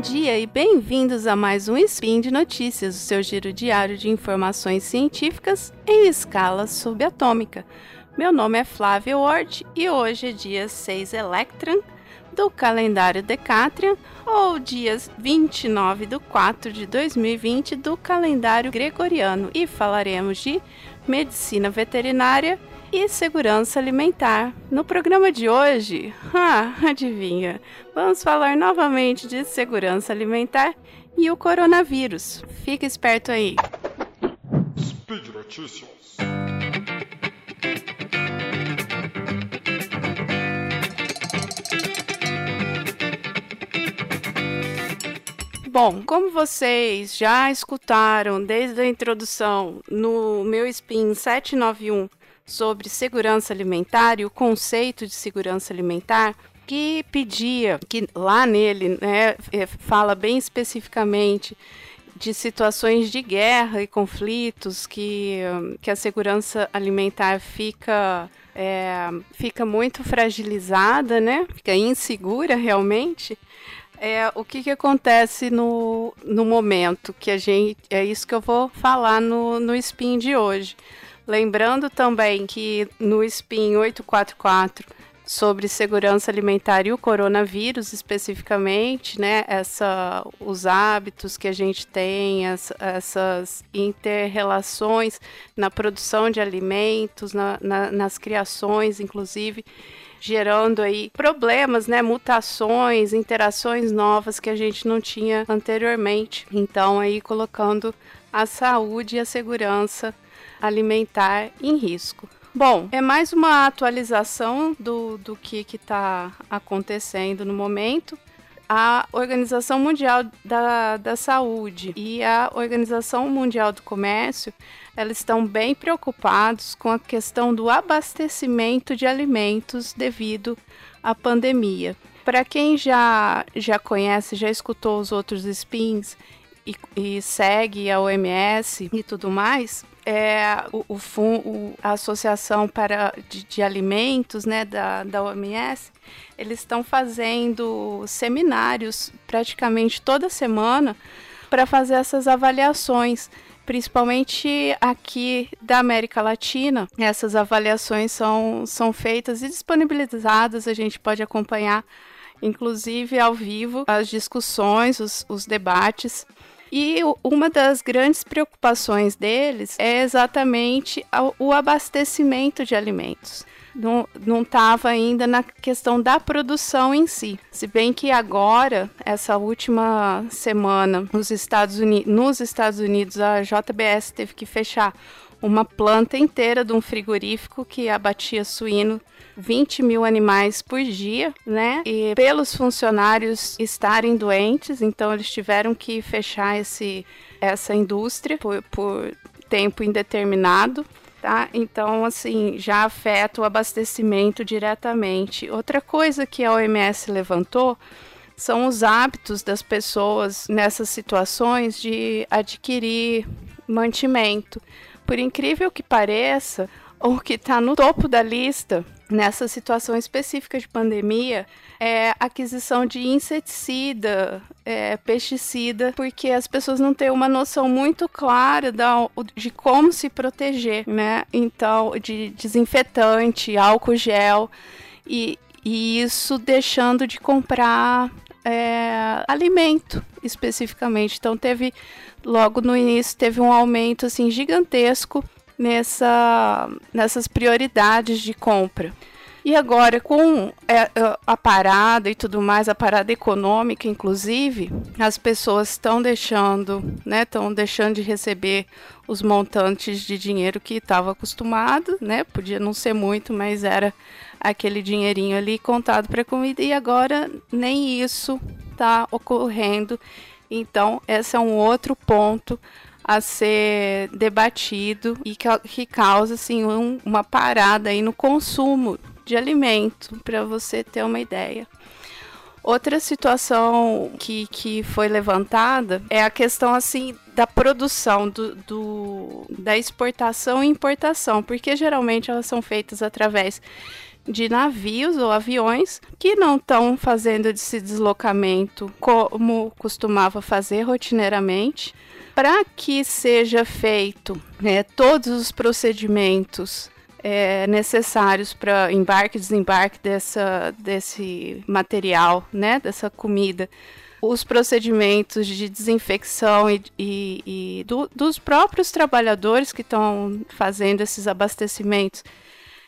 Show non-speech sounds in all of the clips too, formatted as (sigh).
Bom dia e bem-vindos a mais um Spin de Notícias, o seu giro diário de informações científicas em escala subatômica. Meu nome é Flávia Ward e hoje é dia 6 Electron do calendário Decatrian ou dia 29 de 4 de 2020 do calendário gregoriano e falaremos de medicina veterinária e segurança alimentar. No programa de hoje, (laughs) ah, adivinha, vamos falar novamente de segurança alimentar e o coronavírus. Fica esperto aí. Speed Notícias. Bom, como vocês já escutaram desde a introdução no meu SPIN 791 sobre segurança alimentar e o conceito de segurança alimentar, que pedia, que lá nele né, é, fala bem especificamente de situações de guerra e conflitos que, que a segurança alimentar fica, é, fica muito fragilizada, né? fica insegura realmente. É, o que, que acontece no, no momento que a gente. É isso que eu vou falar no, no spin de hoje. Lembrando também que no SPIN 844 sobre segurança alimentar e o coronavírus especificamente, né? Essa, os hábitos que a gente tem, as, essas interrelações na produção de alimentos, na, na, nas criações, inclusive gerando aí problemas, né, mutações, interações novas que a gente não tinha anteriormente. Então aí colocando a saúde e a segurança alimentar em risco. Bom, é mais uma atualização do, do que está acontecendo no momento. A Organização Mundial da, da Saúde e a Organização Mundial do Comércio elas estão bem preocupados com a questão do abastecimento de alimentos devido à pandemia. Para quem já, já conhece, já escutou os outros spins e, e segue a OMS e tudo mais, é, o, o, o, a Associação para, de, de, Alimentos né, da, da OMS, eles estão fazendo seminários praticamente toda semana para fazer essas avaliações, principalmente aqui da América Latina. Essas avaliações são, são feitas e disponibilizadas, a gente pode acompanhar, inclusive ao vivo, as discussões, os, os debates. E uma das grandes preocupações deles é exatamente o abastecimento de alimentos. Não estava ainda na questão da produção em si. Se bem que agora, essa última semana, nos Estados Unidos, nos Estados Unidos a JBS teve que fechar uma planta inteira de um frigorífico que abatia suíno 20 mil animais por dia, né? E pelos funcionários estarem doentes, então eles tiveram que fechar esse, essa indústria por, por tempo indeterminado. Tá? Então, assim, já afeta o abastecimento diretamente. Outra coisa que a OMS levantou são os hábitos das pessoas nessas situações de adquirir mantimento. Por incrível que pareça, o que está no topo da lista nessa situação específica de pandemia é aquisição de inseticida, é, pesticida, porque as pessoas não têm uma noção muito clara da, de como se proteger, né? Então, de desinfetante, álcool gel e, e isso deixando de comprar é, alimento especificamente. Então teve logo no início teve um aumento assim gigantesco nessa, nessas prioridades de compra. E agora, com é, é, a parada e tudo mais, a parada econômica, inclusive, as pessoas estão deixando, né, estão deixando de receber os montantes de dinheiro que estavam acostumados, né? Podia não ser muito, mas era aquele dinheirinho ali contado para comida e agora nem isso está ocorrendo. Então, esse é um outro ponto a ser debatido e que, causa assim um, uma parada aí no consumo de alimento, para você ter uma ideia. Outra situação que, que foi levantada é a questão assim da produção, do, do, da exportação e importação, porque geralmente elas são feitas através de navios ou aviões que não estão fazendo esse deslocamento como costumava fazer rotineiramente. Para que seja feito né, todos os procedimentos é, necessários para embarque e desembarque dessa, desse material, né, dessa comida, os procedimentos de desinfecção e, e, e do, dos próprios trabalhadores que estão fazendo esses abastecimentos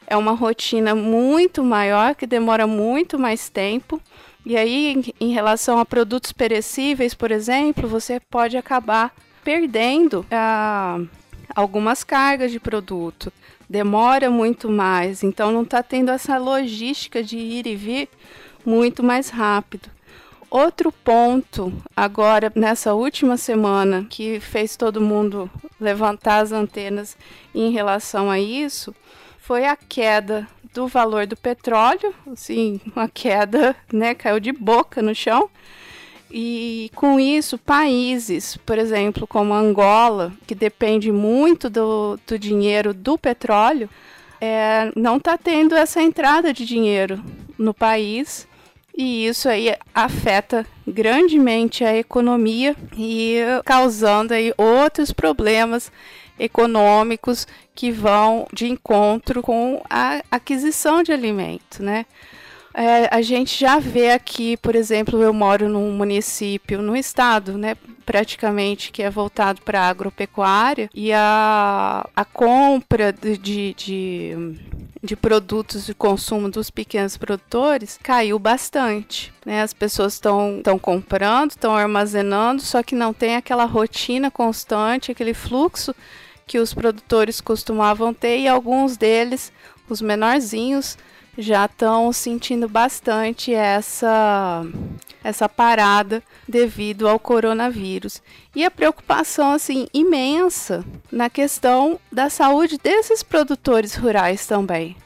é uma rotina muito maior, que demora muito mais tempo. E aí, em, relação a produtos perecíveis, por exemplo, você pode acabar perdendo ah, algumas cargas de produto. Demora muito mais, então não está tendo essa logística de ir e vir muito mais rápido. Outro ponto, agora nessa última semana, que fez todo mundo levantar as antenas em relação a isso, foi a queda do valor do petróleo, assim, uma queda, né, caiu de boca no chão. E com isso, países, por exemplo, como Angola, que depende muito do, do dinheiro do petróleo, é, não está tendo essa entrada de dinheiro no país. E isso aí afeta grandemente a economia e causando aí outros problemas econômicos que vão de encontro com a aquisição de alimento, né? É, a gente já vê aqui, por exemplo, eu moro num município, no estado, né, praticamente, que é voltado para a agropecuária, e a, a compra de, de, de, produtos de consumo dos pequenos produtores caiu bastante. Né? As pessoas estão comprando, estão armazenando, só que não tem aquela rotina constante, aquele fluxo que os produtores costumavam ter e alguns deles, os menorzinhos, já estão sentindo bastante essa essa parada devido ao coronavírus. E a preocupação assim imensa na questão da saúde desses produtores rurais também.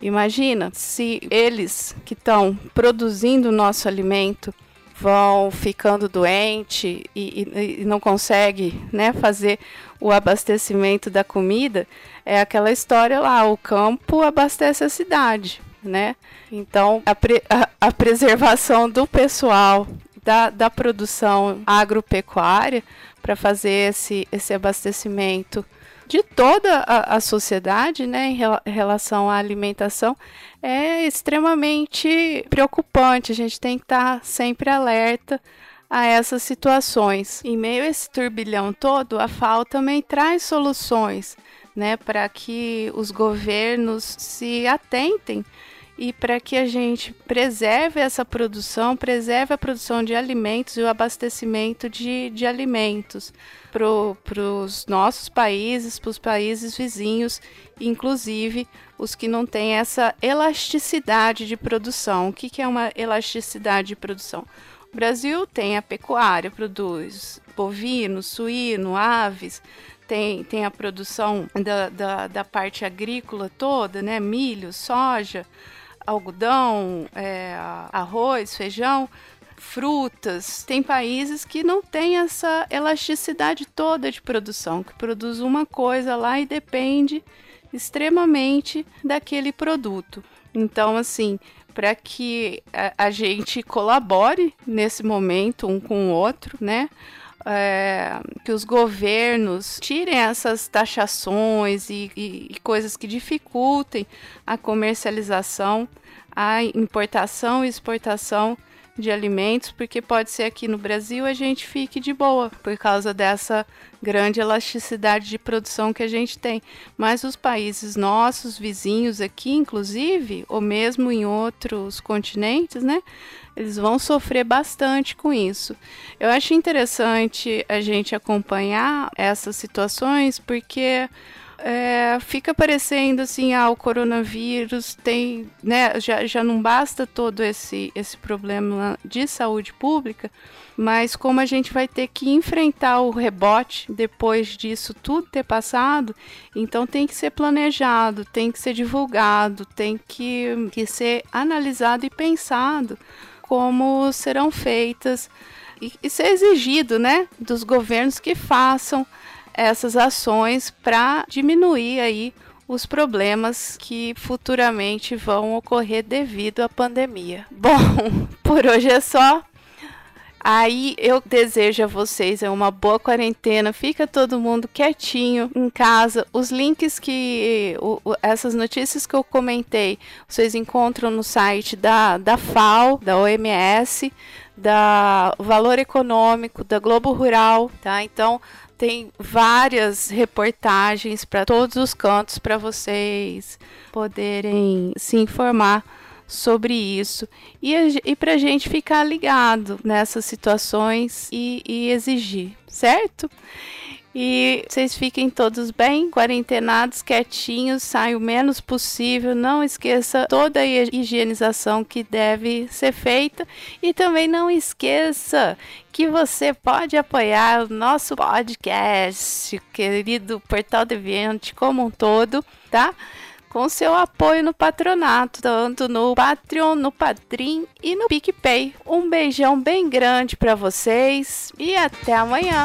Imagina se eles que estão produzindo o nosso alimento vão ficando doentes e, e, e, não conseguem né, fazer o abastecimento da comida, é aquela história lá, o campo abastece a cidade, né? Então, a, pre, a, a preservação do pessoal da, da produção agropecuária para fazer esse, esse abastecimento de toda a, a sociedade, né, em, rel, em relação à alimentação, é extremamente preocupante. A gente tem que estar tá sempre alerta a essas situações. Em meio a esse turbilhão todo, a FAO também traz soluções, né, para que os governos se atentem e para que a gente preserve essa produção, preserve a produção de alimentos e o abastecimento de, de alimentos para os nossos países, para os países vizinhos, inclusive os que não têm essa elasticidade de produção. O que, que é uma elasticidade de produção? O Brasil tem a pecuária, produz bovino, suíno, aves, tem, tem a produção da, da, da parte agrícola toda, né? Milho, soja, algodão, é, arroz, feijão, frutas. Tem países que não têm essa elasticidade toda de produção, que produz uma coisa lá e depende extremamente daquele produto. Então, assim, para que a, a, gente colabore nesse momento um com o outro, né? É, que os governos tirem essas taxações e, e, e coisas que dificultem a comercialização, a importação e exportação de alimentos, porque pode ser aqui no Brasil a gente fique de boa por causa dessa grande elasticidade de produção que a gente tem. Mas os países nossos, vizinhos aqui, inclusive, ou mesmo em outros continentes, né? Eles vão sofrer bastante com isso. Eu acho interessante a gente acompanhar essas situações porque é, fica parecendo assim, ah, o coronavírus tem, né, já, já não basta todo esse, esse problema de saúde pública, mas como a gente vai ter que enfrentar o rebote depois disso tudo ter passado, então tem que ser planejado, tem que ser divulgado, tem que, que ser analisado e pensado como serão feitas e, e ser exigido, né, dos governos que façam essas ações para diminuir aí os problemas que futuramente vão ocorrer devido à pandemia. (laughs) Bom, por hoje é só. Aí eu desejo a vocês uma boa quarentena. Fica todo mundo quietinho em casa. Os links que o, essas notícias que eu comentei, vocês encontram no site da, da FAO, da OMS, da Valor Econômico, da Globo Rural, tá? Então tem várias reportagens para todos os cantos para vocês poderem se informar sobre isso e, e para a gente ficar ligado nessas situações e, e exigir, certo? E vocês fiquem todos bem, quarentenados, quietinhos, saiam o menos possível. Não esqueça toda a higienização que deve ser feita. E também não esqueça que você pode apoiar o nosso podcast, querido Portal Deviante como um todo, tá? com seu apoio no patronato, tanto no Patreon, no Padrim e no PicPay. Um beijão bem grande para vocês e até amanhã.